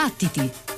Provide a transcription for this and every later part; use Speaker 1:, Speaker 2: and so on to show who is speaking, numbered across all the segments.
Speaker 1: Battiti!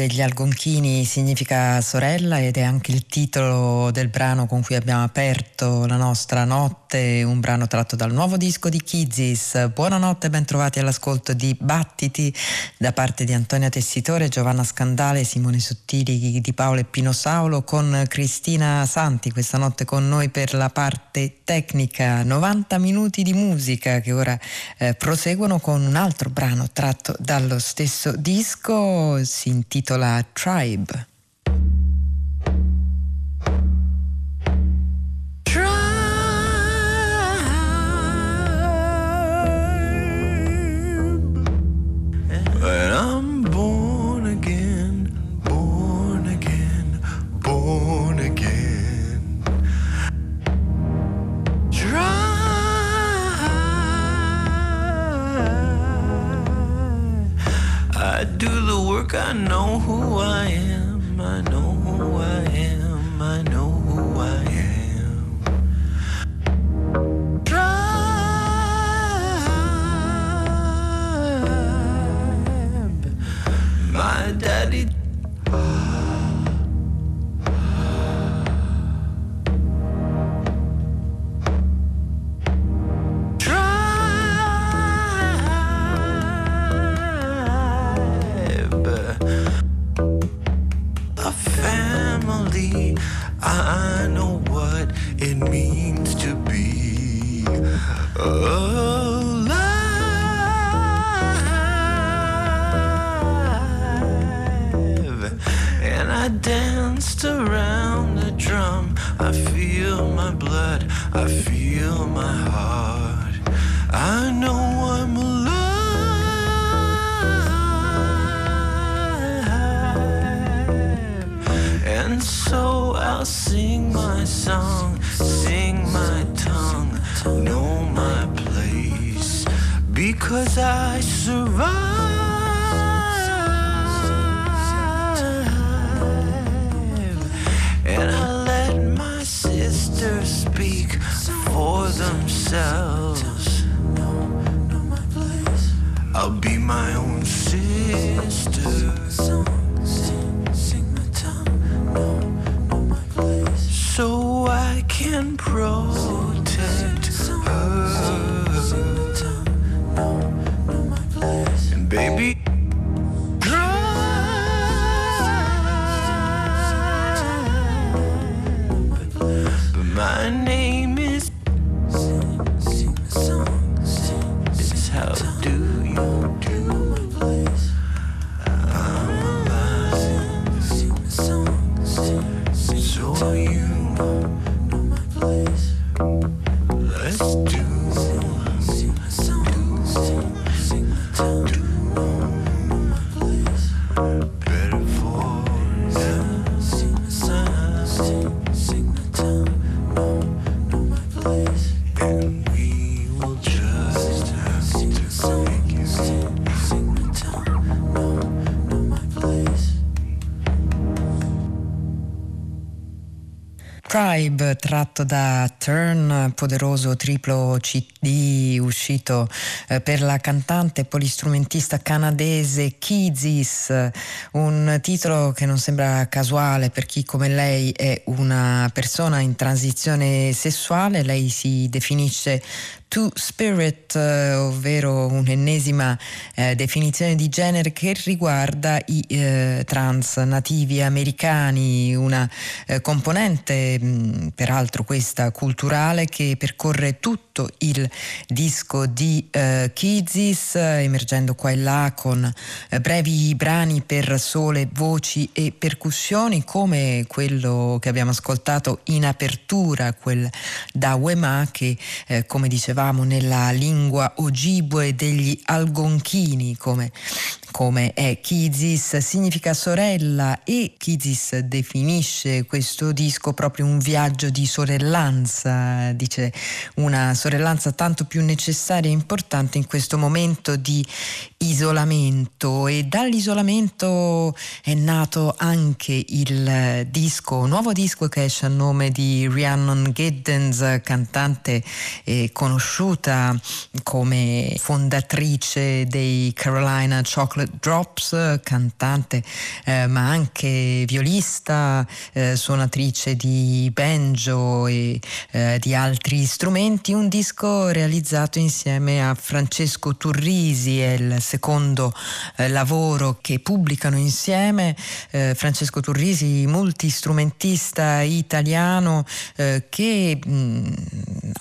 Speaker 2: Degli Algonchini significa sorella ed è anche il titolo del brano con cui abbiamo aperto la nostra notte, un brano tratto dal nuovo disco di Kizis. Buonanotte e bentrovati all'ascolto di Battiti da parte di Antonia Tessitore, Giovanna Scandale, Simone Sottili, di Paolo e Pino Saulo con Cristina Santi questa notte con noi per la parte tecnica. 90 minuti di musica che ora eh, proseguono con un altro brano tratto dallo stesso disco si intitola Tribe. Tribe tratto da Turn, poderoso triplo CD uscito eh, per la cantante polistrumentista canadese Kizis, un titolo che non sembra casuale per chi come lei è una persona in transizione sessuale, lei si definisce Two Spirit, eh, ovvero un'ennesima eh, definizione di genere che riguarda i eh, trans nativi americani, una eh, componente mh, peraltro questa culturale che percorre tutto il disco di eh, Kizis, emergendo qua e là con eh, brevi brani per sole voci e percussioni come quello che abbiamo ascoltato in apertura, quel da Wema che come diceva dicevamo nella lingua ojibwe degli algonchini come come è Kizis, significa sorella e Kizis definisce questo disco proprio un viaggio di sorellanza, dice una sorellanza tanto più necessaria e importante in questo momento di isolamento. E dall'isolamento è nato anche il disco, nuovo disco che esce a nome di Rhiannon Giddens, cantante eh, conosciuta come fondatrice dei Carolina Chocolate Chocolate Drops, cantante eh, ma anche violista, eh, suonatrice di banjo e eh, di altri strumenti, un disco realizzato insieme a Francesco Turrisi, è il secondo eh, lavoro che pubblicano insieme. Eh, Francesco Turrisi, multistrumentista italiano eh, che mh, mm,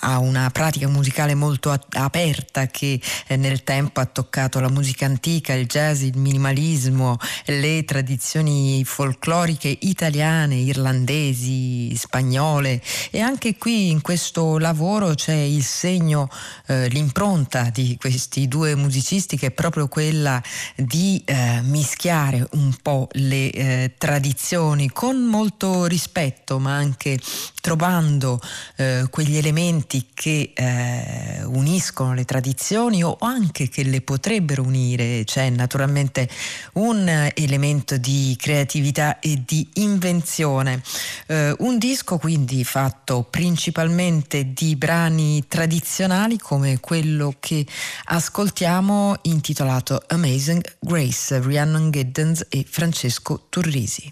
Speaker 2: ha una pratica musicale molto a- aperta che nel tempo ha toccato la musica antica, il jazz, jazz, il minimalismo, le tradizioni folcloriche italiane, irlandesi, spagnole. E anche qui in questo lavoro c'è il segno, eh, l'impronta di questi due musicisti che è proprio quella di eh, mischiare un po' le eh, tradizioni con molto rispetto ma anche trovando eh, quegli elementi che eh, uniscono le tradizioni o anche che le potrebbero unire. C'è naturalmente un elemento di creatività e di invenzione. Eh, un disco quindi fatto principalmente di brani tradizionali come quello che ascoltiamo intitolato Amazing Grace, Rhiannon Giddens e Francesco Turrisi.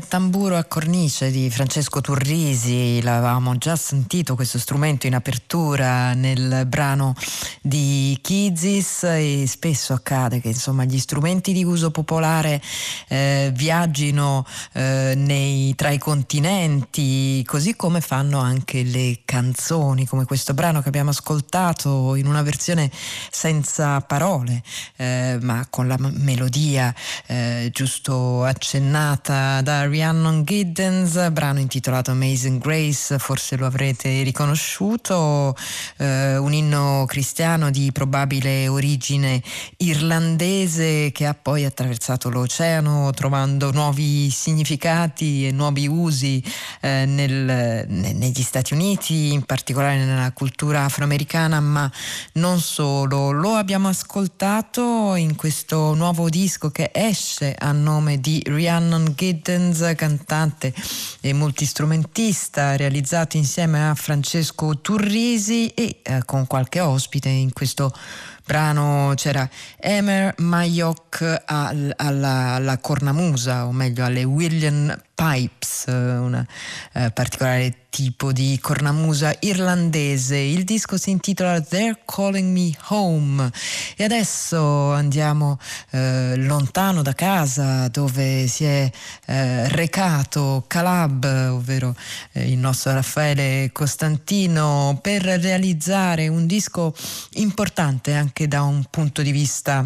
Speaker 2: Tamburo a cornice di Francesco Turrisi, l'avevamo già sentito questo strumento in apertura nel brano di Kizis e spesso accade che insomma gli strumenti di uso popolare eh, viaggino eh, nei, tra i continenti, così come fanno anche le canzoni, come questo brano che abbiamo ascoltato in una versione senza parole, eh, ma con la melodia eh, giusto accennata da Rhiannon Giddens, brano intitolato Amazing Grace, forse lo avrete riconosciuto, eh, un inno cristiano di probabile origine irlandese che ha poi attraversato l'oceano trovando nuovi significati e nuovi usi eh, nel, ne, negli Stati Uniti, in particolare nella cultura afroamericana, ma non solo. Lo abbiamo ascoltato in questo nuovo disco che esce a nome di Rhiannon Giddens Giddens, cantante e multistrumentista, realizzato insieme a Francesco Turrisi e eh, con qualche ospite in questo brano c'era Emer Mayok al, alla, alla cornamusa, o meglio alle William Pipes, un eh, particolare tipo di cornamusa irlandese. Il disco si intitola They're Calling Me Home e adesso andiamo eh, lontano da casa dove si è eh, recato Calab, ovvero eh, il nostro Raffaele Costantino, per realizzare un disco importante anche da un punto di vista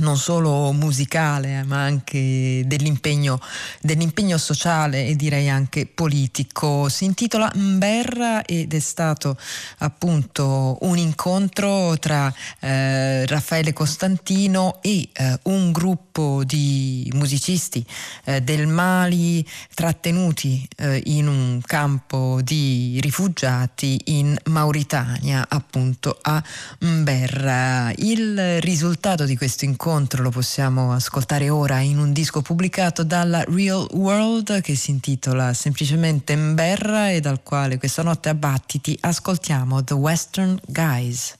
Speaker 2: non solo musicale ma anche dell'impegno, dell'impegno, sociale e direi anche politico. Si intitola Mberra ed è stato appunto un incontro tra eh, Raffaele Costantino e eh, un gruppo di musicisti eh, del Mali trattenuti eh, in un campo di rifugiati in Mauritania appunto a Mberra. Il risultato di questo incontro incontro lo possiamo ascoltare ora in un disco pubblicato dalla Real World che si intitola semplicemente Mberra e dal quale questa notte a battiti ascoltiamo The Western Guys.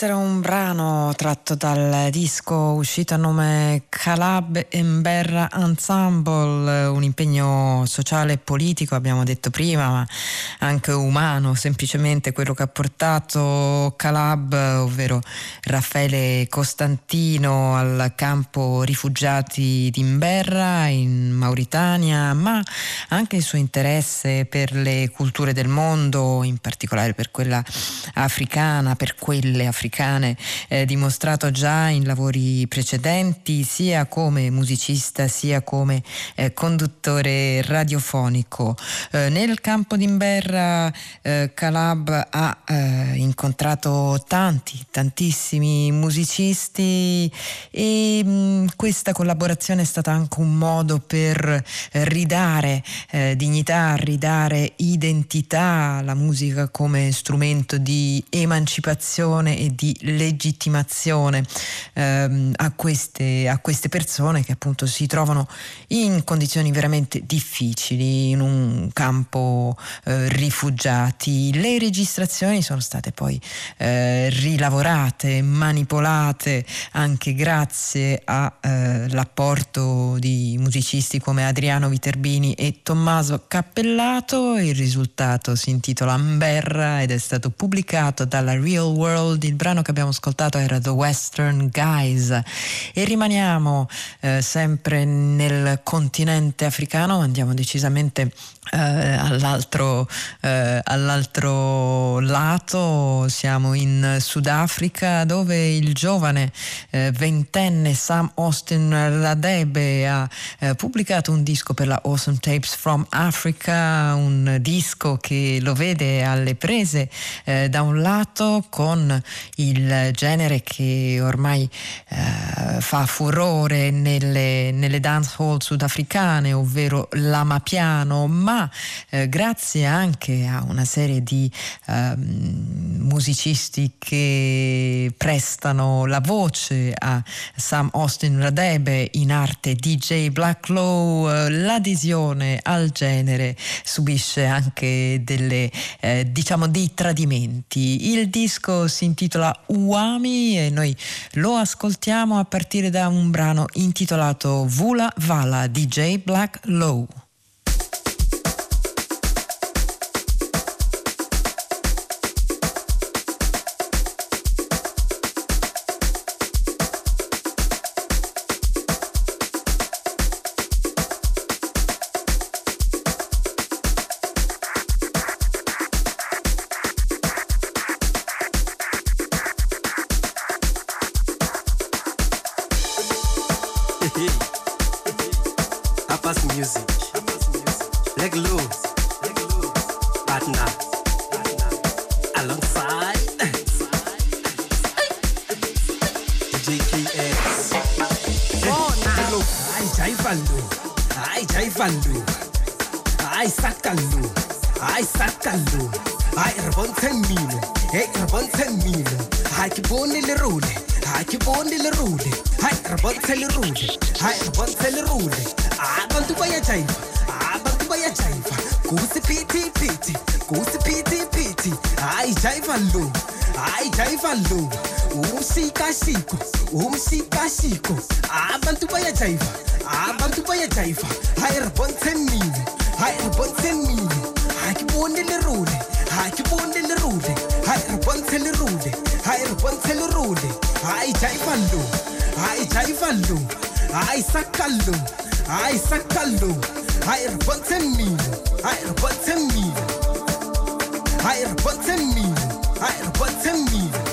Speaker 2: Questo era un brano tratto dal disco uscito a nome Calab Emberra Ensemble, un impegno sociale e politico, abbiamo detto prima, ma anche umano, semplicemente quello che ha portato Calab, ovvero Raffaele Costantino, al campo rifugiati di Imberra in Mauritania, ma anche il suo interesse per le culture del mondo, in particolare per quella africana, per quelle africane, eh, dimostrato già in lavori precedenti, sia come musicista sia come eh, conduttore radiofonico. Eh, nel campo d'Imberra eh, Calab ha eh, incontrato tanti, tantissimi musicisti e mh, mm, questa collaborazione è stata anche un modo per ridare eh, dignità, ridare identità alla musica come strumento di emancipazione e di legittimazione ehm, a, queste, a, queste, persone che appunto si trovano in condizioni veramente difficili in un campo eh, rifugiati. Le registrazioni sono state poi eh, rilavorate, manipolate anche grazie all'apporto eh, di musicisti come Adriano Viterbini e Tommaso Cappellato. Il risultato si intitola Amberra ed è stato pubblicato dalla Real World. Il brano che abbiamo ascoltato era The Western Guys. E rimaniamo eh, sempre nel continente africano, andiamo decisamente eh, all'altro, eh, all'altro, lato siamo in Sudafrica dove il giovane eh, ventenne Sam Austin Radebe ha pubblicato un disco per la Awesome Tapes from Africa, un disco che lo vede alle prese da un lato con il genere che ormai fa furore nelle, nelle dance hall sudafricane, ovvero l'amapiano, ma eh, grazie anche a una serie di eh, musicisti che prestano la voce a Sam Austin Radebe in arte DJ Black Low, eh, l'adesione al genere subisce anche delle eh, diciamo dei tradimenti. Il disco si intitola Uami e noi lo ascoltiamo a partire da un brano intitolato Vula Vala DJ Black Low.
Speaker 3: ujayiva lo hayi jayiva lo. Umsikashiko umsikashiko abantu bayajayiva abantu bayajayiva hayi ri bontsheng mine hayi ri bontsheng mine ha ke bone le role ha ke bone le role hayi ri bontshe le role hayi ri bontshe le role hayi jayiva lo hayi jayiva lo. Hayi saka hayi saka hayi ri mine hayi ri mine hayi ri mine I what's in me.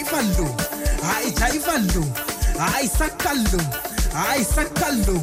Speaker 3: జైఫల్లు హాయ్ జైఫల్లు హాయ్ సక్కల్లు హాయ్ సక్కల్లు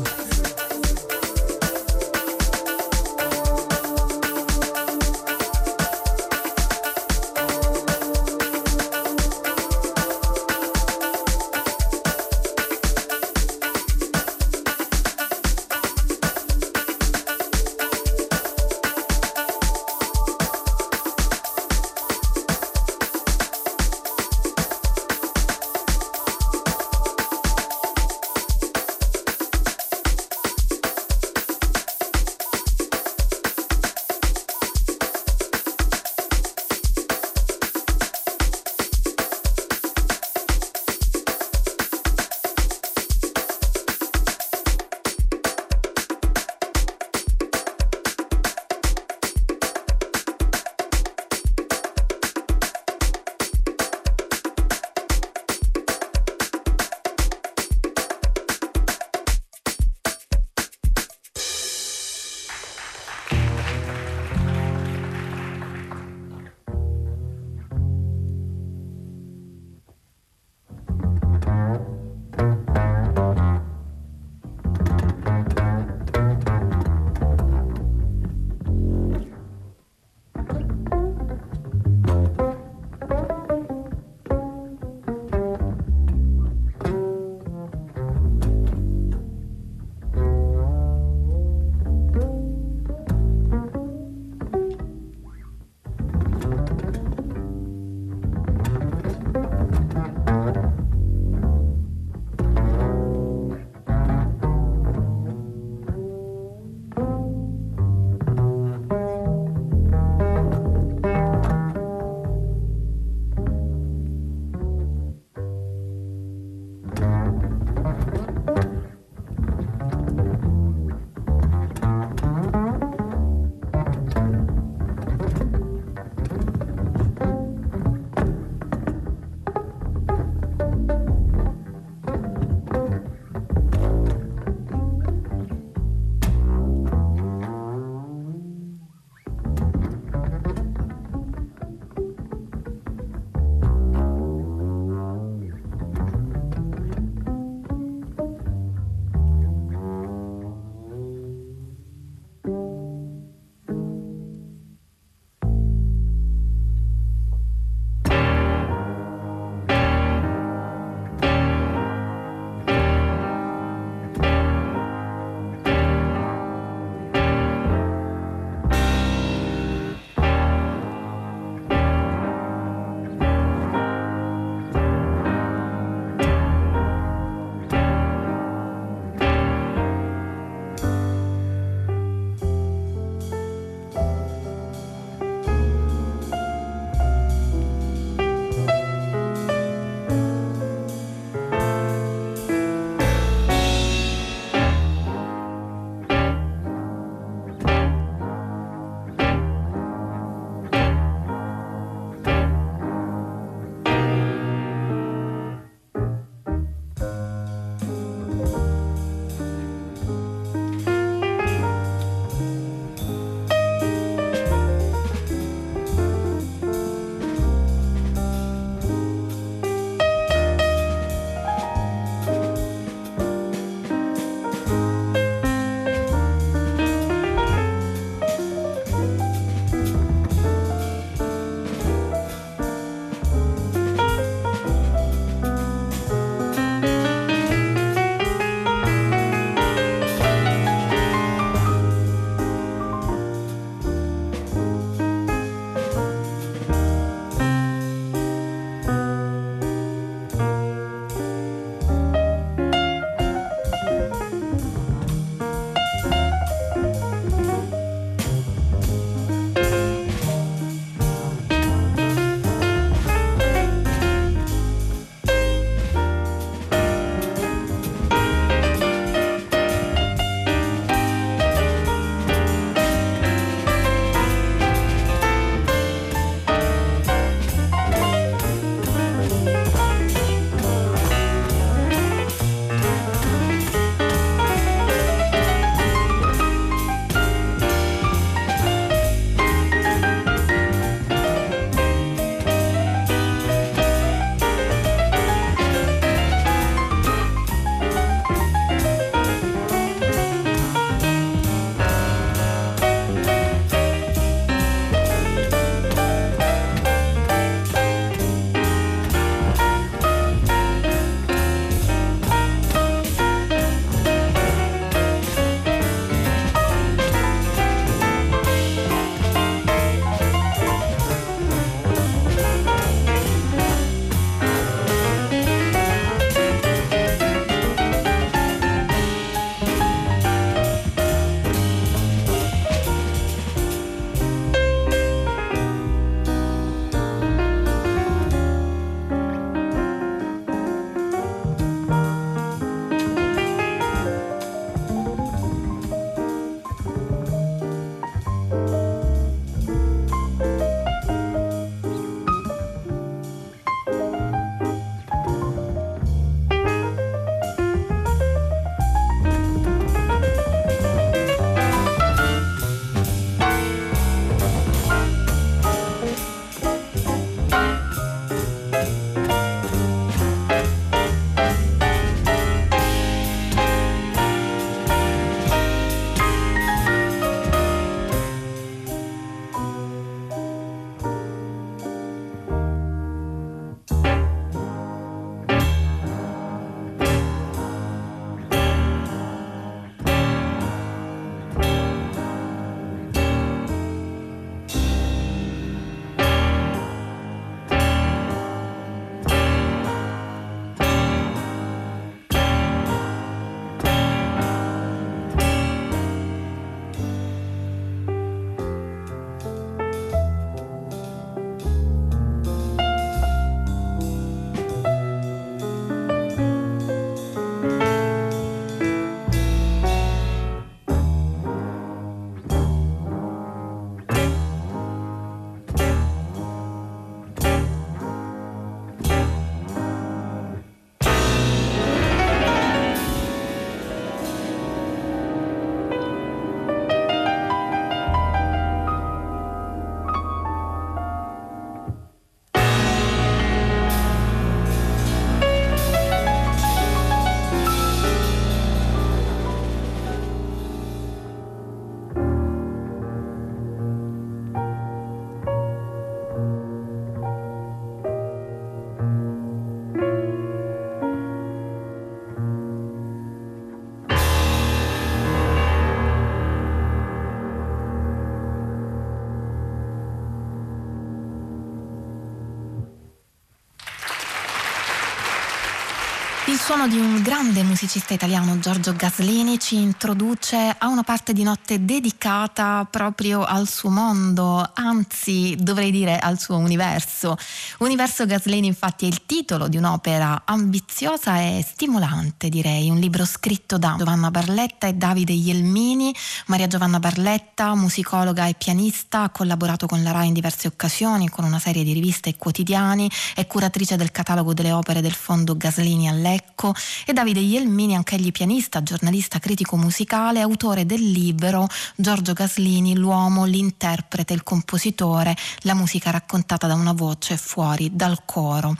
Speaker 4: suono di un grande musicista italiano, Giorgio Gaslini, ci introduce a una parte di notte dedicata proprio al suo mondo, anzi dovrei dire al suo universo. Universo Gaslini infatti è il titolo di un'opera ambiziosa e stimolante, direi, un libro scritto da Giovanna Barletta e Davide Ielmini. Maria Giovanna Barletta, musicologa e pianista, ha collaborato con la RAI in diverse occasioni, con una serie di riviste e quotidiani, è curatrice del catalogo delle opere del fondo Gaslini a Lecco Lecco e Davide Ielmini, anch'egli pianista, giornalista, critico musicale, autore del libro Giorgio Gaslini, l'uomo, l'interprete, il compositore, la musica raccontata da una voce fuori dal coro.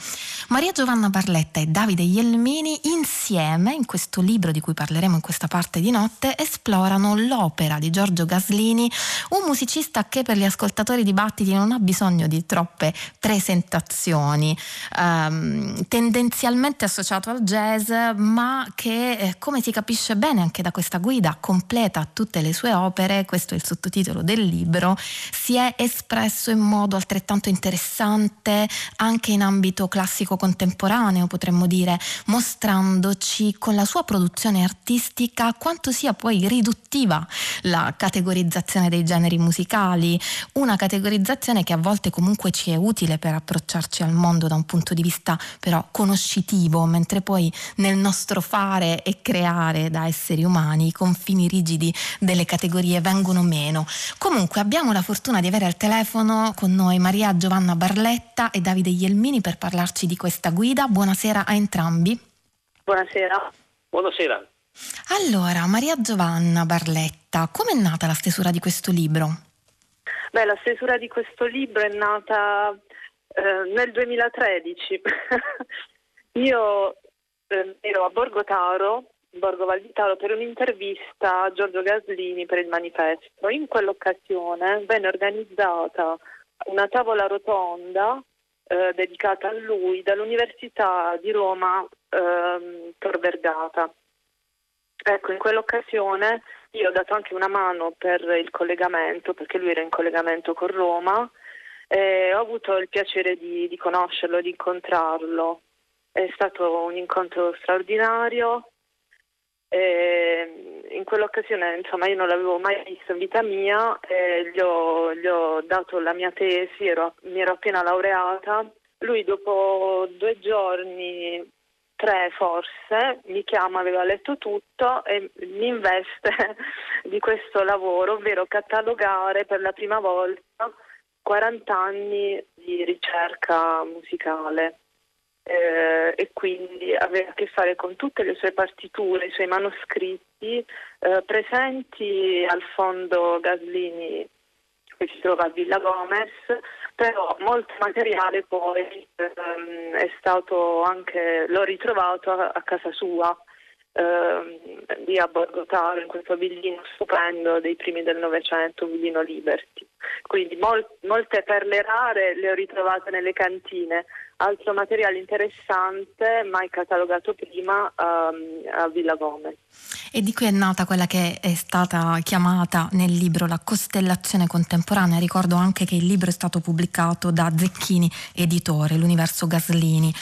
Speaker 4: Maria Giovanna Barletta e Davide Ielmini insieme, in questo libro di cui parleremo in questa parte di notte, esplorano l'opera di Giorgio Gaslini, un musicista che per gli ascoltatori di Battiti non ha bisogno di troppe presentazioni, um, tendenzialmente associato al jazz jazz, ma che, eh, come si capisce bene anche da questa guida completa a tutte le sue opere, questo è il sottotitolo del libro, si è espresso in modo altrettanto interessante anche in ambito classico contemporaneo, potremmo dire, mostrandoci con la sua produzione artistica quanto sia poi riduttiva la categorizzazione dei generi musicali, una categorizzazione che a volte comunque ci è utile per approcciarci al mondo da un punto di vista però conoscitivo, mentre poi nel nostro fare e creare da esseri umani i confini rigidi delle categorie vengono meno. Comunque abbiamo la fortuna di avere al telefono con noi Maria Giovanna Barletta e Davide Ielmini per parlarci di questa guida. Buonasera a entrambi.
Speaker 5: Buonasera.
Speaker 6: Buonasera.
Speaker 4: Allora, Maria Giovanna Barletta, come è nata la stesura di questo libro?
Speaker 5: Beh, la stesura di questo libro è nata eh, nel 2013. Io eh, ero a Borgo Taro, Borgo Valditaro, per un'intervista a Giorgio Gaslini per il manifesto. In quell'occasione venne organizzata una tavola rotonda eh, dedicata a lui dall'Università di Roma eh, Tor Vergata. Ecco, in quell'occasione io ho dato anche una mano per il collegamento, perché lui era in collegamento con Roma, e ho avuto il piacere di, di conoscerlo, di incontrarlo. È stato un incontro straordinario. E in quell'occasione insomma, io non l'avevo mai visto in vita mia, gli ho, gli, ho, dato la mia tesi, ero, mi ero appena laureata. Lui dopo due giorni, tre forse, mi chiama, aveva letto tutto e mi investe di questo lavoro, ovvero catalogare per la prima volta 40 anni di ricerca musicale eh, e quindi aveva a che fare con tutte le sue partiture, i suoi manoscritti eh, presenti al fondo Gaslini che si trova a Villa Gomez, però molto materiale poi ehm, è stato anche, l'ho ritrovato a, a casa sua eh, lì a Borgotaro in questo villino stupendo dei primi del Novecento, villino Liberty. Quindi mol, molte perle rare le ho ritrovate nelle cantine, altro materiale interessante mai catalogato prima um, a Villa Gomez.
Speaker 4: E di qui è nata quella che è stata chiamata nel libro la costellazione contemporanea. Ricordo anche che il libro è stato pubblicato da Zecchini Editore, l'universo Gaslini.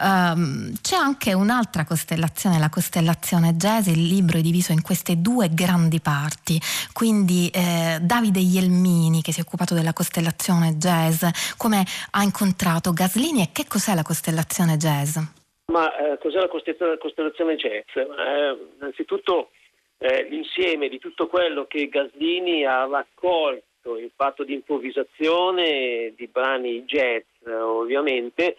Speaker 4: Um, c'è anche un'altra costellazione, la costellazione jazz, il libro è diviso in queste due grandi parti, quindi eh, Davide Ielmini che si è occupato della costellazione jazz, come ha incontrato Gaslini e che cos'è la costellazione jazz?
Speaker 6: Ma eh, cos'è la costellazione jazz? Eh, innanzitutto eh, l'insieme di tutto quello che Gaslini ha raccolto in fatto di improvvisazione di brani jazz, ovviamente,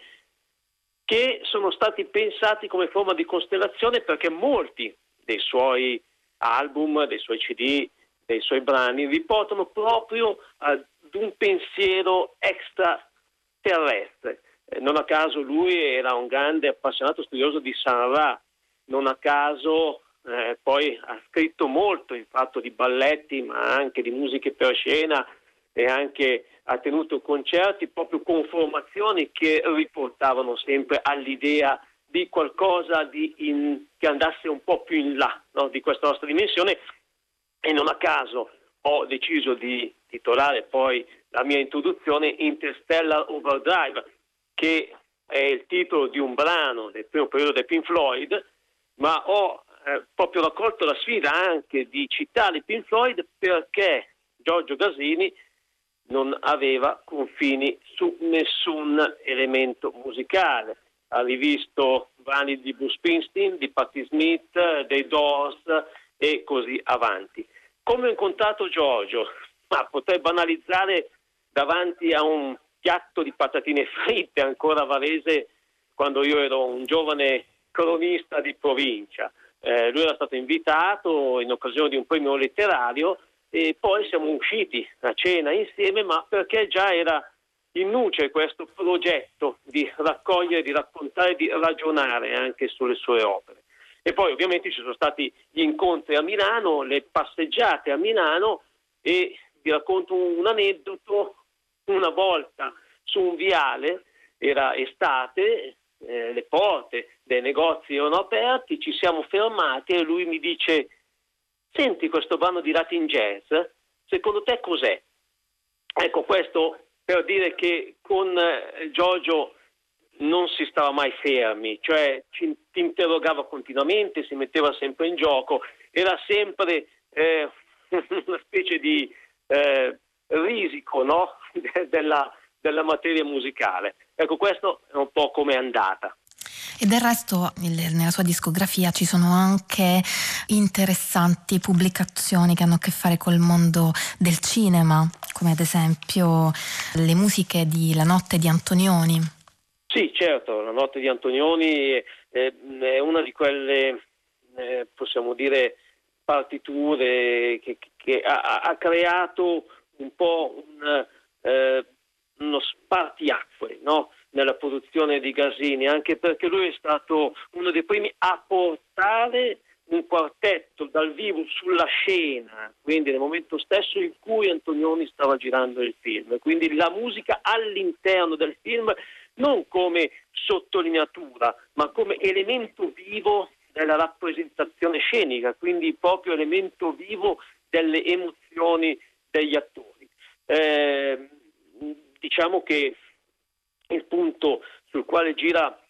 Speaker 6: che sono stati pensati come forma di costellazione perché molti dei suoi album, dei suoi CD, dei suoi brani riportano proprio ad un pensiero extraterrestre. Eh, non a caso lui era un grande appassionato studioso di San Ra, non a caso eh, poi ha scritto molto in fatto di balletti, ma anche di musiche per scena e anche ha tenuto concerti proprio con formazioni che riportavano sempre all'idea di qualcosa di in, che andasse un po' più in là no, di questa nostra dimensione. E non a caso ho deciso di titolare poi la mia introduzione Interstellar Overdrive che è il titolo di un brano del primo periodo del Pink Floyd ma ho eh, proprio raccolto la sfida anche di citare Pink Floyd perché Giorgio Gasini non aveva confini su nessun elemento musicale. Ha rivisto brani di Bruce Springsteen, di Patti Smith, dei Doors e così avanti. Come ho incontrato Giorgio? Ma potrei banalizzare davanti a un piatto di patatine fritte ancora varese quando io ero un giovane cronista di provincia. Eh, lui era stato invitato in occasione di un premio letterario e poi siamo usciti a cena insieme, ma perché già era in nuce questo progetto di raccogliere, di raccontare, di ragionare anche sulle sue opere. E poi ovviamente ci sono stati gli incontri a Milano, le passeggiate a Milano e vi racconto un aneddoto. Una volta su un viale, era estate, eh, le porte dei negozi erano aperti, ci siamo fermati e lui mi dice senti questo brano di Latin Jazz, secondo te cos'è? Ecco questo per dire che con eh, Giorgio non si stava mai fermi, cioè ci, ti interrogava continuamente, si metteva sempre in gioco, era sempre eh, una specie di eh, risico no? della, della materia musicale. Ecco, questo è un po' come è andata.
Speaker 4: E del resto nella sua discografia ci sono anche interessanti pubblicazioni che hanno a che fare col mondo del cinema, come ad esempio le musiche di La notte di Antonioni.
Speaker 6: Sì, certo, La notte di Antonioni è, una di quelle, eh, possiamo dire, partiture che, che ha, ha, creato un po' un, eh, uno spartiacque, no? Nella produzione di Gasini, anche perché lui è stato uno dei primi a portare un quartetto dal vivo sulla scena, quindi nel momento stesso in cui Antonioni stava girando il film, quindi la musica all'interno del film non come sottolineatura, ma come elemento vivo della rappresentazione scenica, quindi proprio elemento vivo delle emozioni degli attori. Eh, diciamo che il punto sul quale gira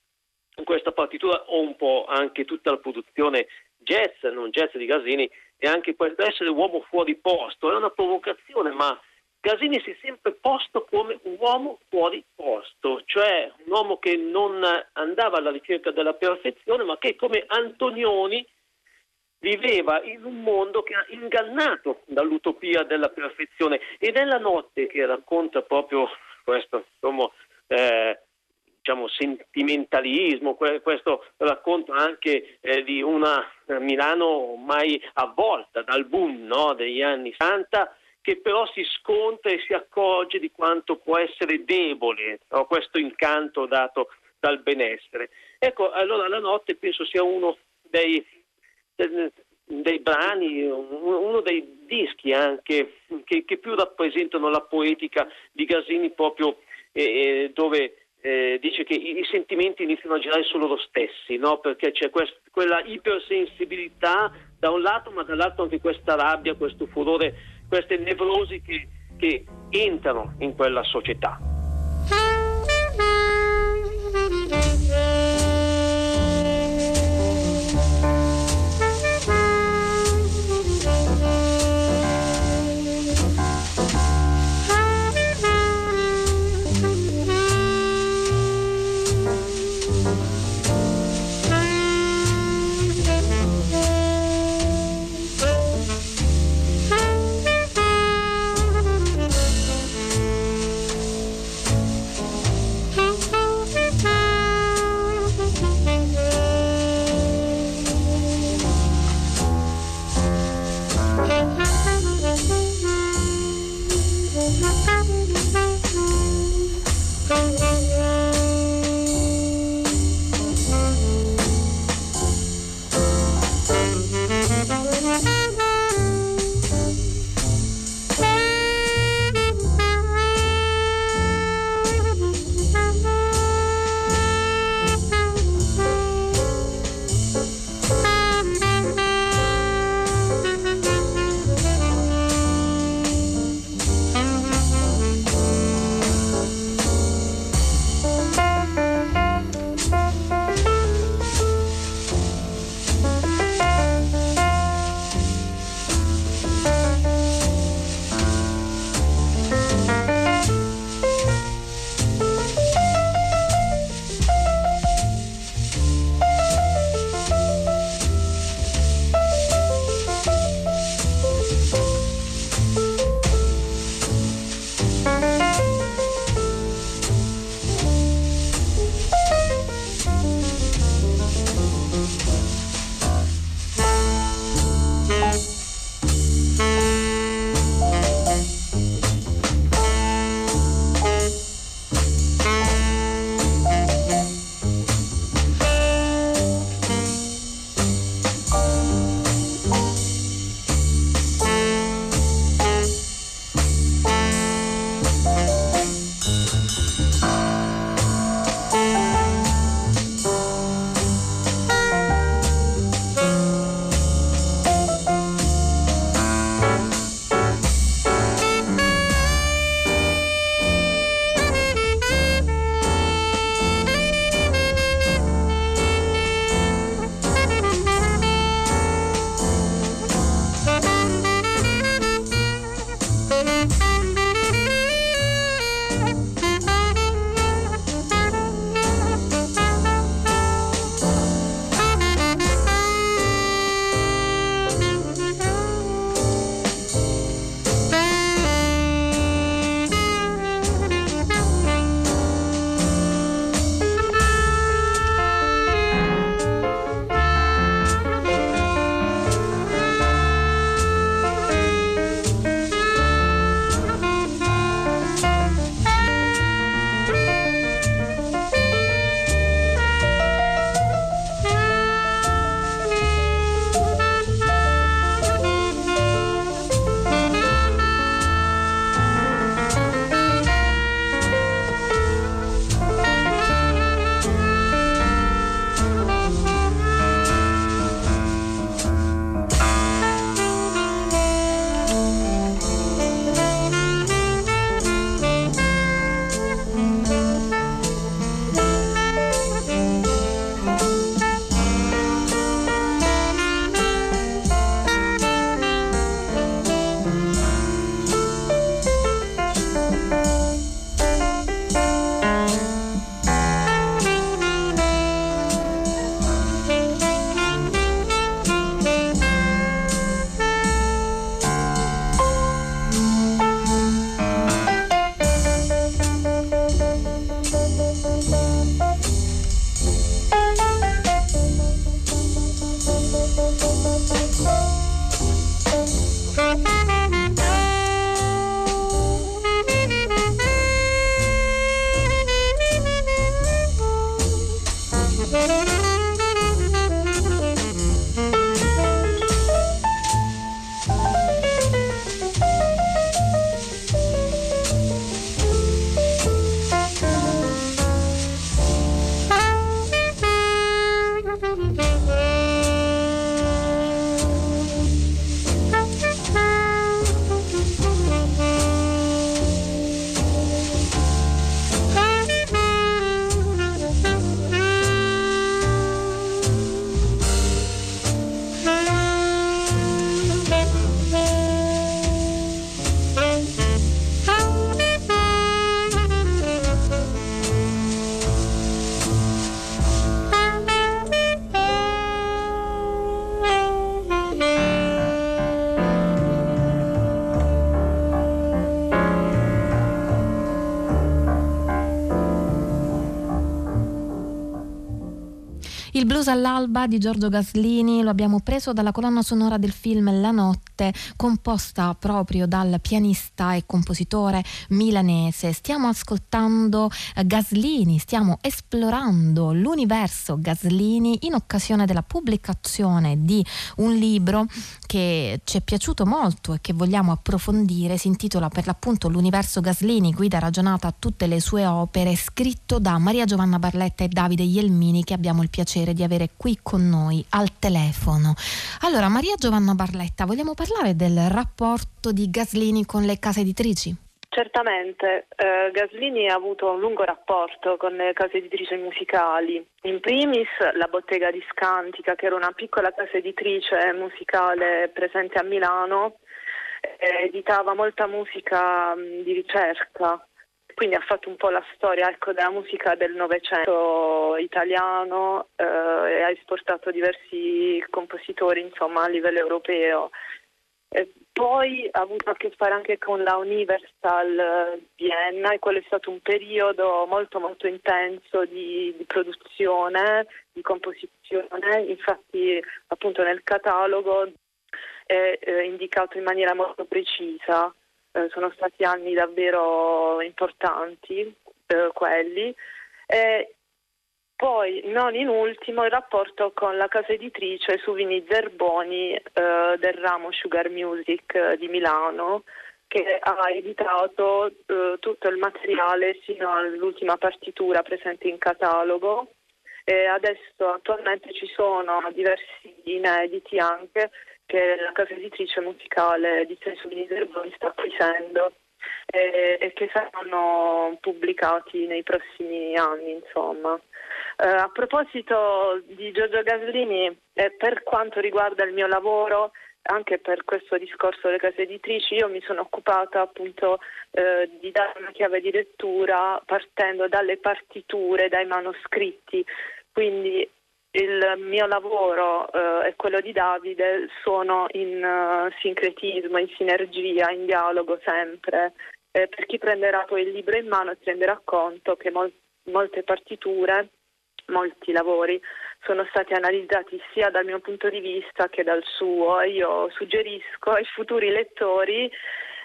Speaker 6: questa partitura o un po' anche tutta la produzione jazz, non jazz di Gasini, e anche questo essere uomo fuori posto, è una provocazione, ma Gasini si è sempre posto come un uomo fuori posto, cioè un uomo che non andava alla ricerca della perfezione, ma che come Antonioni viveva in un mondo che ha ingannato dall'utopia della perfezione. E nella notte che racconta proprio questo insomma, eh, diciamo, sentimentalismo, questo racconto anche eh, di una Milano ormai avvolta dal boom no, degli anni 60 che però si scontra e si accorge di quanto può essere debole no, questo incanto dato dal benessere. Ecco, allora la notte penso sia uno dei, dei brani, uno dei dischi anche che, che, più rappresentano la poetica di Gasini proprio eh, dove eh, dice che i, i, sentimenti iniziano a girare su loro stessi, no? perché c'è quest, quella ipersensibilità da un lato, ma dall'altro anche questa rabbia, questo furore, queste nevrosi che, che entrano in quella società.
Speaker 4: Il blues all'alba di Giorgio Gaslini lo abbiamo preso dalla colonna sonora del film La notte, composta proprio dal pianista e compositore milanese. Stiamo ascoltando Gaslini, stiamo esplorando l'universo Gaslini in occasione della pubblicazione di un libro che ci è piaciuto molto e che vogliamo approfondire. Si intitola per l'appunto L'universo Gaslini, guida ragionata a tutte le sue opere, scritto da Maria Giovanna Barletta e Davide Ielmini che abbiamo il piacere di avere qui con noi al telefono. Allora, Maria Giovanna Barletta, vogliamo parlare del rapporto di Gaslini con le case editrici?
Speaker 5: Certamente, eh, Gaslini ha avuto un lungo rapporto con le case editrici musicali. In primis la Bottega di Scantica, che era una piccola casa editrice musicale presente a Milano, eh, editava molta musica mh, di ricerca quindi ha fatto un po' la storia ecco, della musica del Novecento italiano eh, e ha esportato diversi compositori insomma, a livello europeo. E poi ha avuto a che fare anche con la Universal Vienna e quello è stato un periodo molto molto intenso di, di produzione, di composizione, infatti appunto nel catalogo è eh, indicato in maniera molto precisa eh, sono stati anni davvero importanti eh, quelli. E poi, non in ultimo, il rapporto con la casa editrice Suvini Zerboni eh, del ramo Sugar Music eh, di Milano, che ha editato eh, tutto il materiale sino all'ultima partitura presente in catalogo. E adesso attualmente ci sono diversi inediti anche che la casa editrice musicale di Senso Miservoni sta acquisendo e, e, che saranno pubblicati nei prossimi anni. Insomma. Eh, a proposito di Giorgio Gaslini, eh, per quanto riguarda il mio lavoro, anche per questo discorso delle case editrici, io mi sono occupata appunto eh, di dare una chiave di lettura partendo dalle partiture, dai manoscritti. Quindi il mio lavoro eh, e quello di Davide sono in uh, sincretismo, in sinergia, in dialogo sempre. Eh, per chi prenderà poi il libro in mano si renderà conto che mol- molte partiture, molti lavori sono stati analizzati sia dal mio punto di vista che dal suo. Io suggerisco ai futuri lettori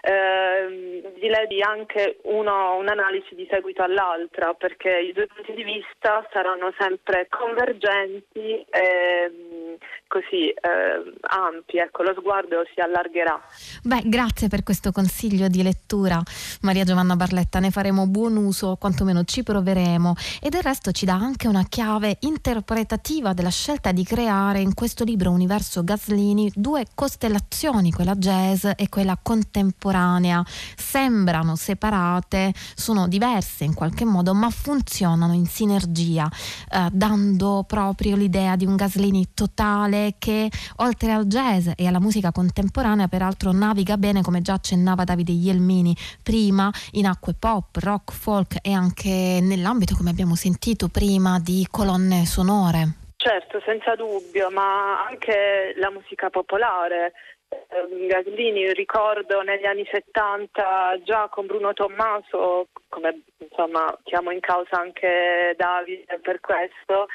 Speaker 5: eh, di anche uno, un'analisi di seguito all'altra perché i due punti di vista saranno sempre convergenti e così eh, ampi, ecco, lo sguardo si allargherà.
Speaker 4: Beh, grazie per questo consiglio di lettura, Maria Giovanna Barletta, ne faremo buon uso, quantomeno ci proveremo e del resto ci dà anche una chiave interpretativa della scelta di creare in questo libro Universo Gaslini due costellazioni, quella jazz e quella contemporanea. Sembrano separate, sono diverse in qualche modo, ma funzionano in sinergia, eh, dando proprio l'idea di un Gaslini totale che oltre al jazz e alla musica contemporanea peraltro naviga bene come già accennava Davide Ielmini prima in acque pop, rock, folk e anche nell'ambito come abbiamo sentito prima di colonne sonore.
Speaker 5: Certo, senza dubbio, ma anche la musica popolare. Ehm, Gaslini, ricordo negli anni 70 già con Bruno Tommaso, come insomma chiamo in causa anche Davide per questo,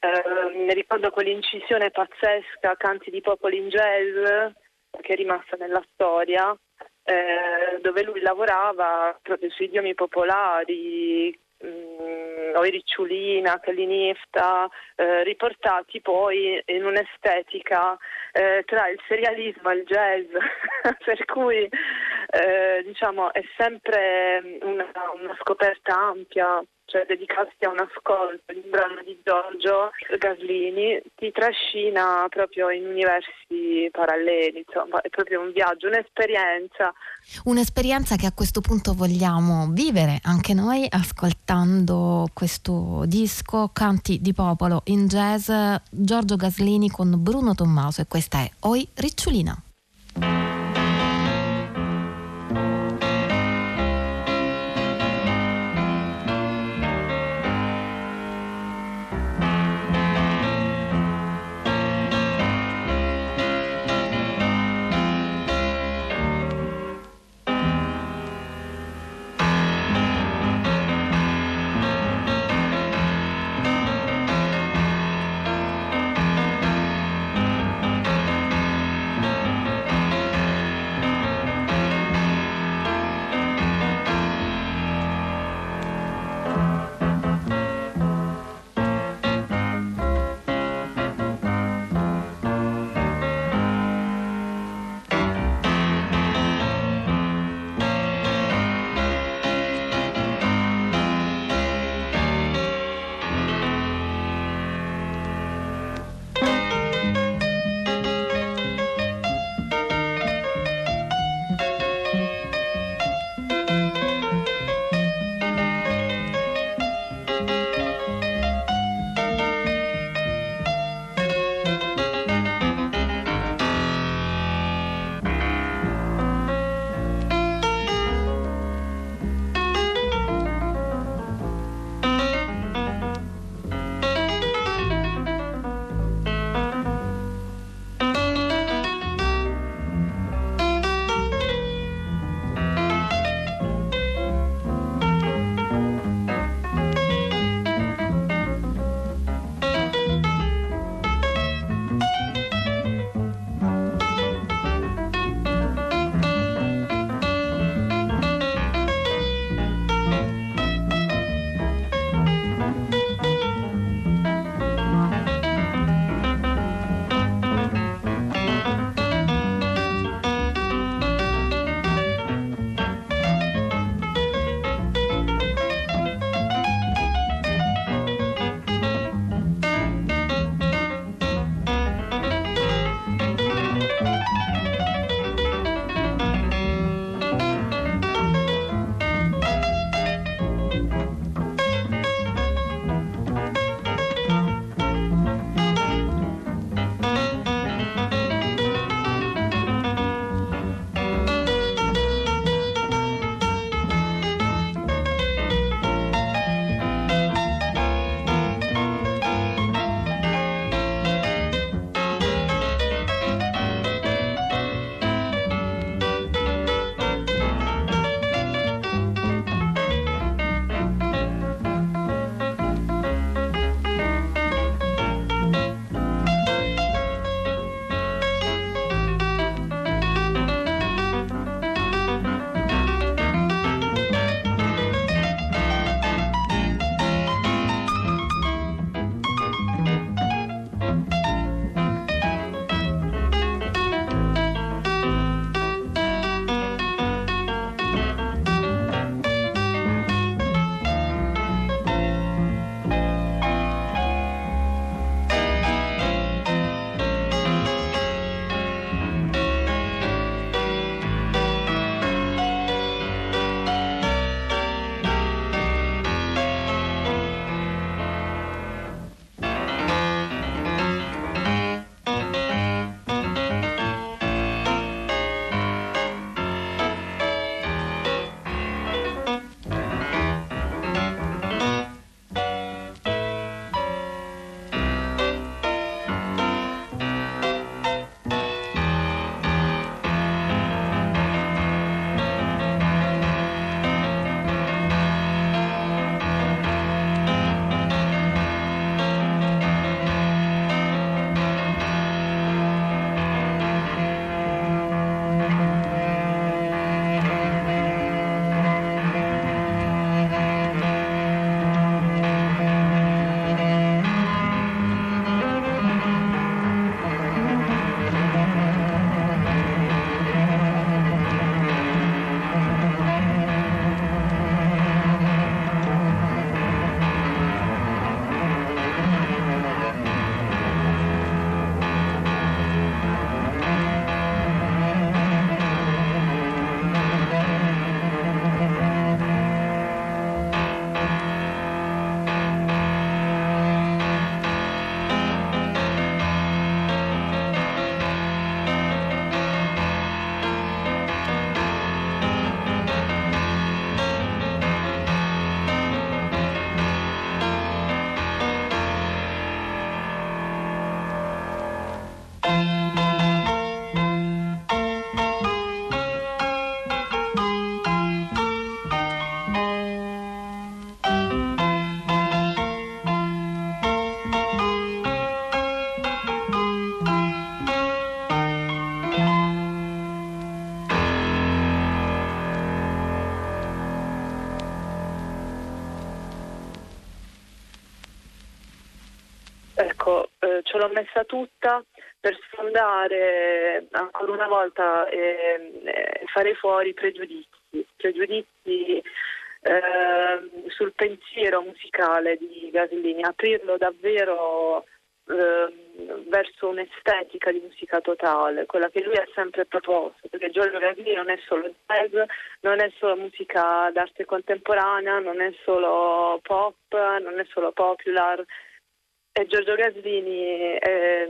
Speaker 5: eh, mi ricordo quell'incisione pazzesca, Canti di popoli in jazz, che è rimasta nella storia, eh, dove lui lavorava proprio sui idiomi popolari, mh, mm, o Ricciolina, Callinifta, eh, riportati poi in un'estetica eh, tra il serialismo e il jazz, per cui eh, diciamo è sempre una, una scoperta ampia cioè dedicarsi a un ascolto di un brano di Giorgio Gaslini, ti trascina proprio in universi paralleli, insomma, è proprio un viaggio, un'esperienza.
Speaker 4: Un'esperienza che a questo punto vogliamo vivere anche noi ascoltando questo disco Canti di Popolo in jazz Giorgio Gaslini con Bruno Tommaso e questa è Oi Ricciolina.
Speaker 5: Messa tutta per sfondare ancora una volta e eh, fare fuori pregiudizi, pregiudizi eh, sul pensiero musicale di Gaslini, aprirlo davvero eh, verso un'estetica di musica totale, quella che lui ha sempre proposto, perché Giorgio Gaslini non è solo jazz, non è solo musica d'arte contemporanea, non è solo pop, non è solo popular, e Giorgio Gaslini è,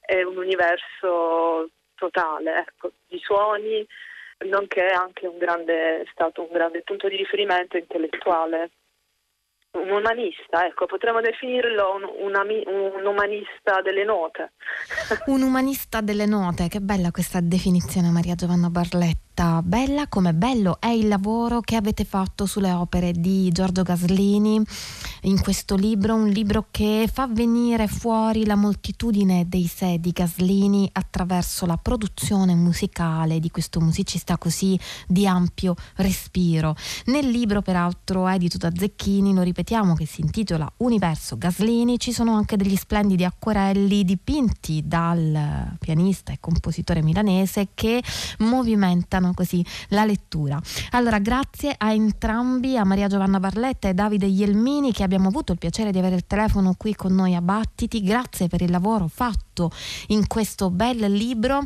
Speaker 5: è un universo totale ecco, di suoni, nonché anche un grande, è stato un grande punto di riferimento intellettuale. Un umanista, ecco, potremmo definirlo un, un, un, umanista delle note.
Speaker 4: un umanista delle note, che bella questa definizione Maria Giovanna Barletta racconta bella come bello è il lavoro che avete fatto sulle opere di Giorgio Gaslini in questo libro, un libro che fa venire fuori la moltitudine dei sé di Gaslini attraverso la produzione musicale di questo musicista così di ampio respiro. Nel libro, peraltro edito da Zecchini, lo ripetiamo, che si intitola Universo Gaslini, ci sono anche degli splendidi acquerelli dipinti dal pianista e compositore milanese che movimentano facciano così la lettura. Allora, grazie a entrambi, a Maria Giovanna Barletta e Davide Ielmini, che abbiamo avuto il piacere di avere il telefono qui con noi a Battiti. Grazie per il lavoro fatto in questo bel libro.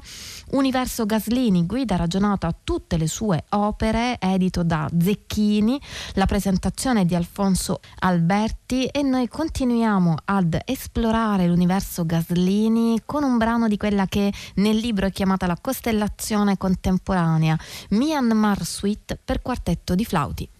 Speaker 4: Universo Gaslini, guida ragionata a tutte le sue opere, edito da Zecchini, la presentazione di Alfonso Alberti e noi continuiamo ad esplorare l'universo Gaslini con un brano di quella che nel libro è chiamata la costellazione contemporanea Myanmar Suite per quartetto di flauti.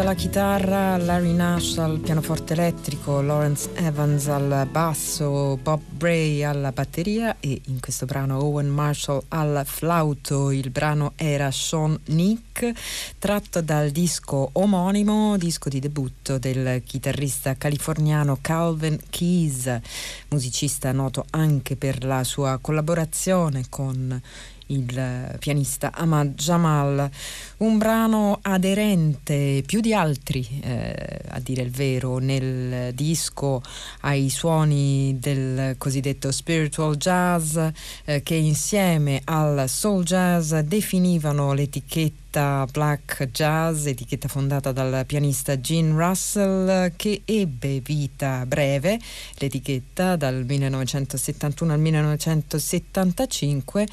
Speaker 2: Alla chitarra, Larry Nash al pianoforte elettrico, Lawrence Evans al basso, Bob Bray alla batteria e in questo brano Owen Marshall al flauto. Il brano era Sean Nick, tratto dal disco omonimo, disco di debutto del chitarrista californiano Calvin Keys, musicista noto anche per la sua collaborazione con il pianista Ahmad Jamal, un brano aderente più di altri, eh, a dire il vero, nel disco ai suoni del cosiddetto spiritual jazz eh, che insieme al soul jazz definivano l'etichetta Black Jazz, etichetta fondata dal pianista Gene Russell che ebbe vita breve, l'etichetta dal 1971 al 1975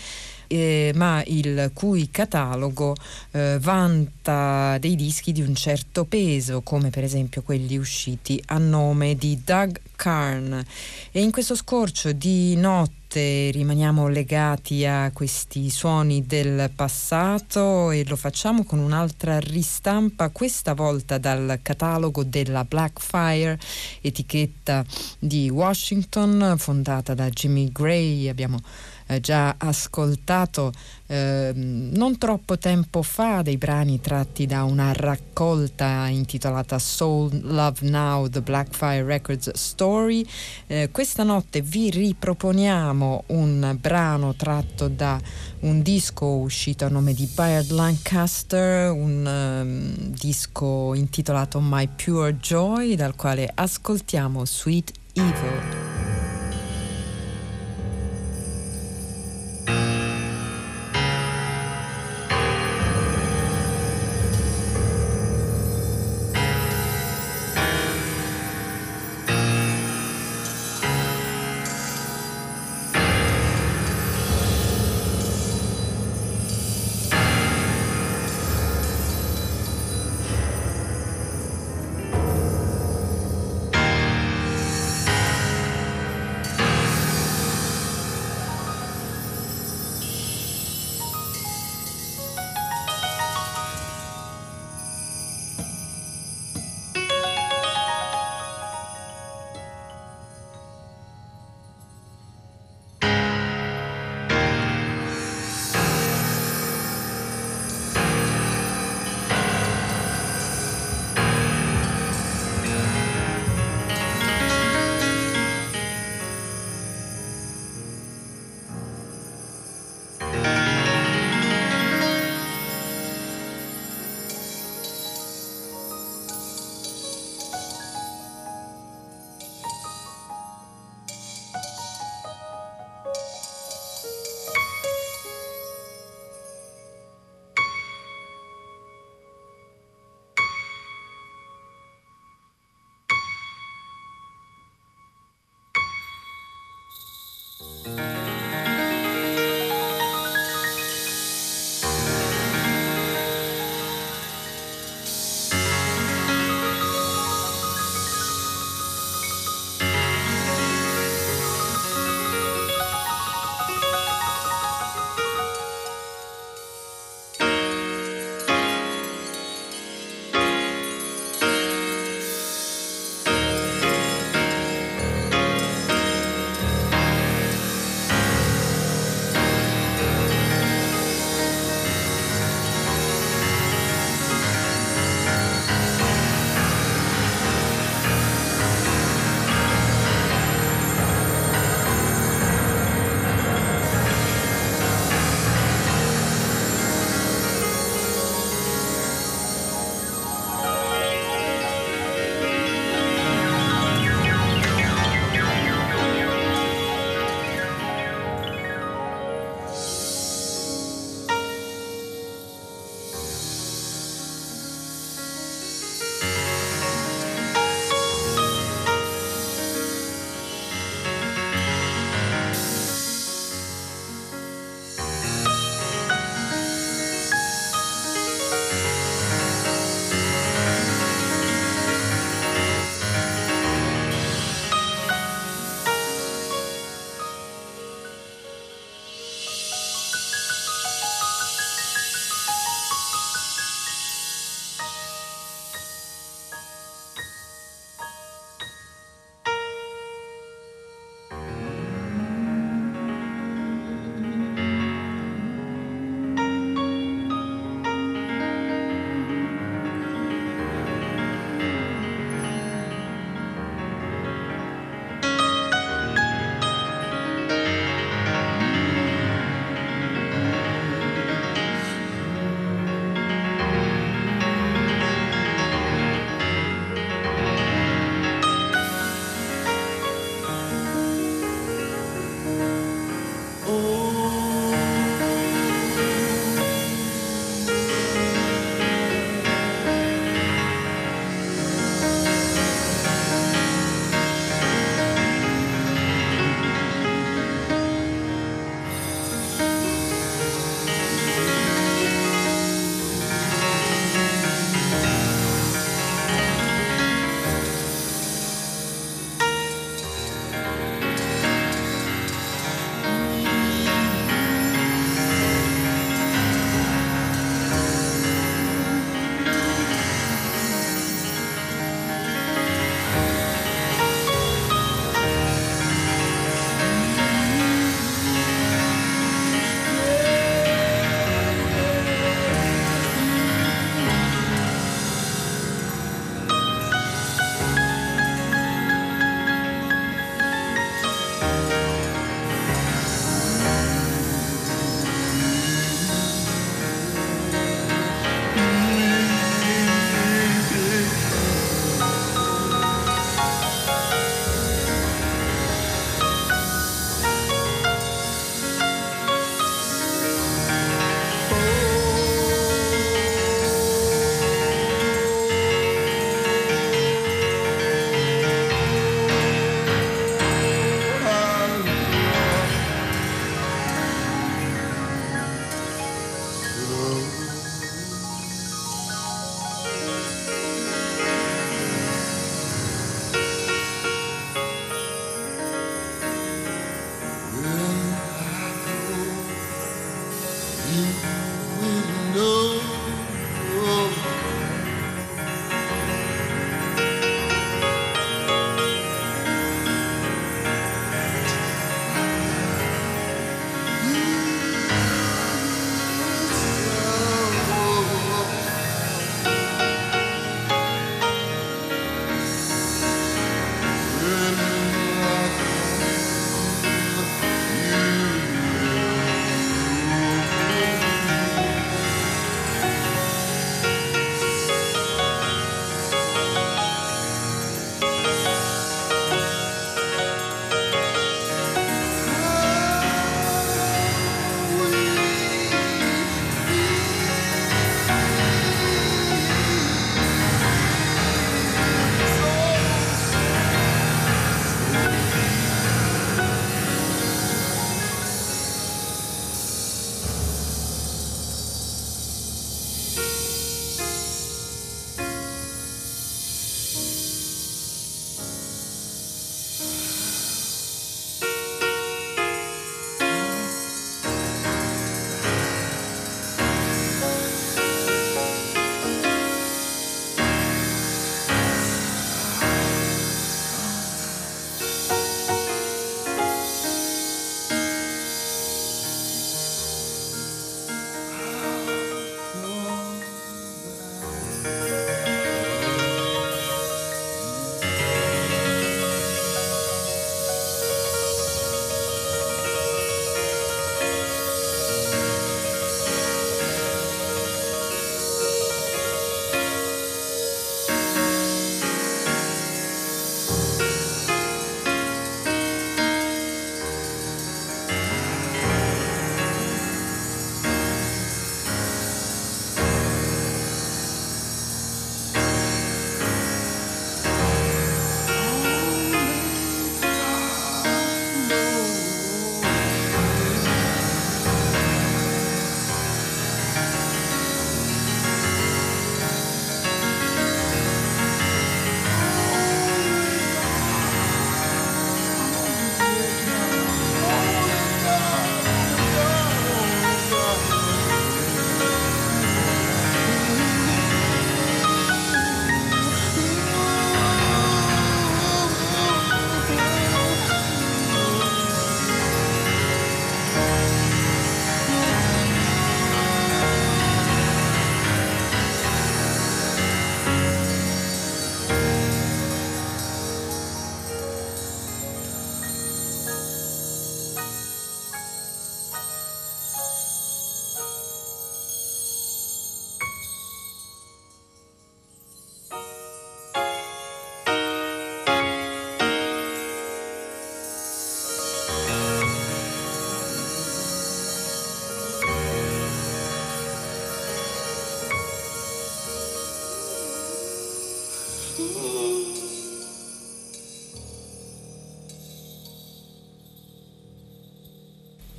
Speaker 2: eh, ma il cui catalogo eh, vanta dei dischi di un certo peso, come per esempio quelli usciti a nome di Doug Carn. E in questo scorcio di notte rimaniamo legati a questi suoni del passato e lo facciamo con un'altra ristampa, questa volta dal catalogo della Blackfire, etichetta di Washington, fondata da Jimmy Gray. Abbiamo eh, già ascoltato eh, non troppo tempo fa dei brani tratti da una raccolta intitolata Soul Love Now, The Blackfire Records Story. Eh, questa notte vi riproponiamo un brano tratto da un disco uscito a nome di Bayard Lancaster, un um, disco intitolato My Pure Joy, dal quale ascoltiamo Sweet Evil.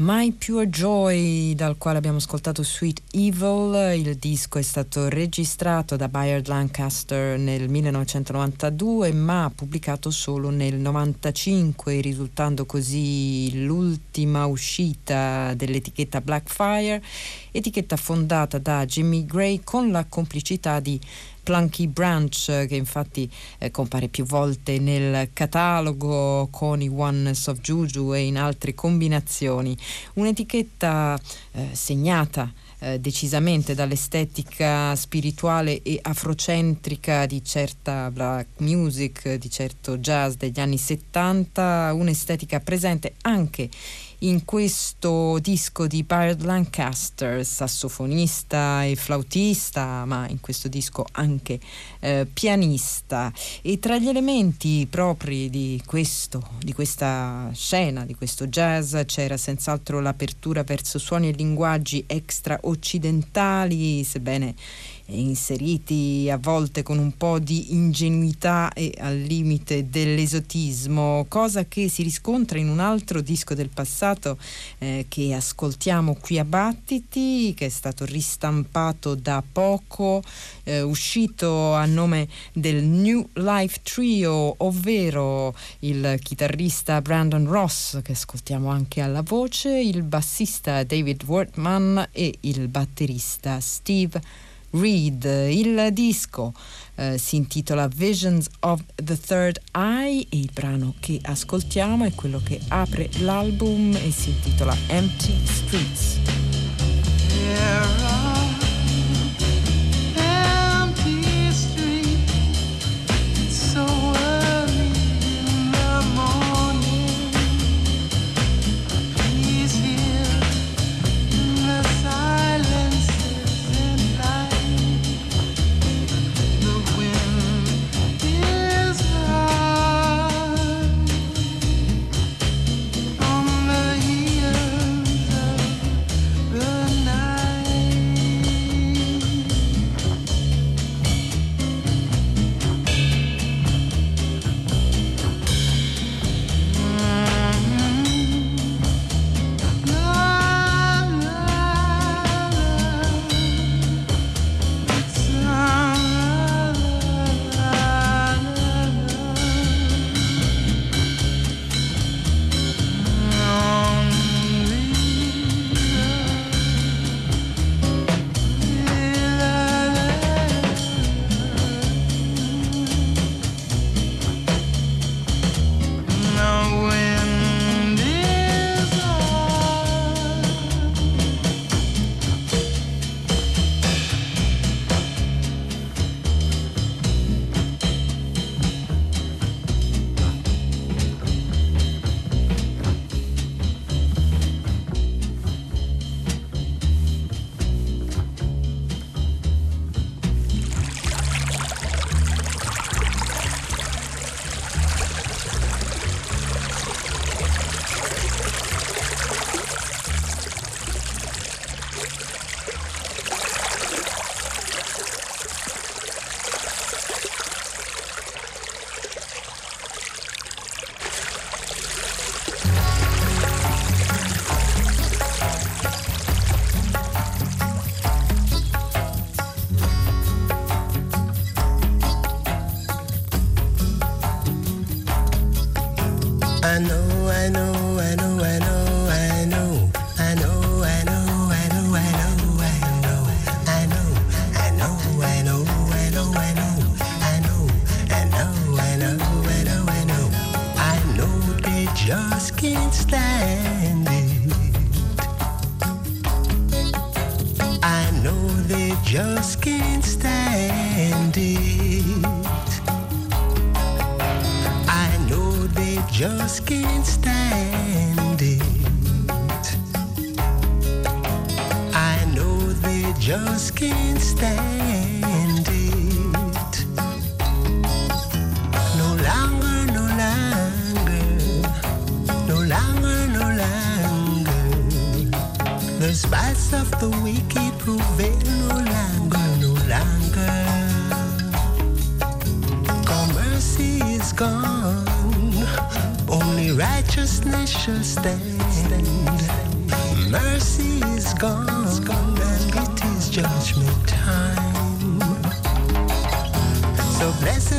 Speaker 2: My Pure Joy, dal quale abbiamo ascoltato Sweet Evil, il disco è stato registrato da Bayard Lancaster nel 1992 ma pubblicato solo nel 1995, risultando così l'ultima uscita dell'etichetta Blackfire, etichetta fondata da Jimmy Gray con la complicità di Plunky Branch che infatti eh, compare più volte nel catalogo con i Oneness of Juju e in altre combinazioni. Un'etichetta eh, segnata eh, decisamente dall'estetica spirituale e afrocentrica di certa black music, di certo jazz degli anni 70, un'estetica presente anche in questo disco di Byrd Lancaster, sassofonista e flautista, ma in questo disco anche eh, pianista. E tra gli elementi propri di, questo, di questa scena, di questo jazz, c'era senz'altro l'apertura verso suoni e linguaggi extra occidentali, sebbene inseriti a volte con un po' di ingenuità e al limite dell'esotismo, cosa che si riscontra in un altro disco del passato eh, che ascoltiamo qui a Battiti, che è stato ristampato da poco, eh, uscito a nome del New Life Trio, ovvero il chitarrista Brandon Ross, che ascoltiamo anche alla voce, il bassista David Wortman e il batterista Steve Read. Il disco eh, si intitola Visions of the Third Eye e il brano che ascoltiamo è quello che apre l'album e si intitola Empty Streets.
Speaker 7: Mercy is gone, it's gone and it is judgment time. So blessed.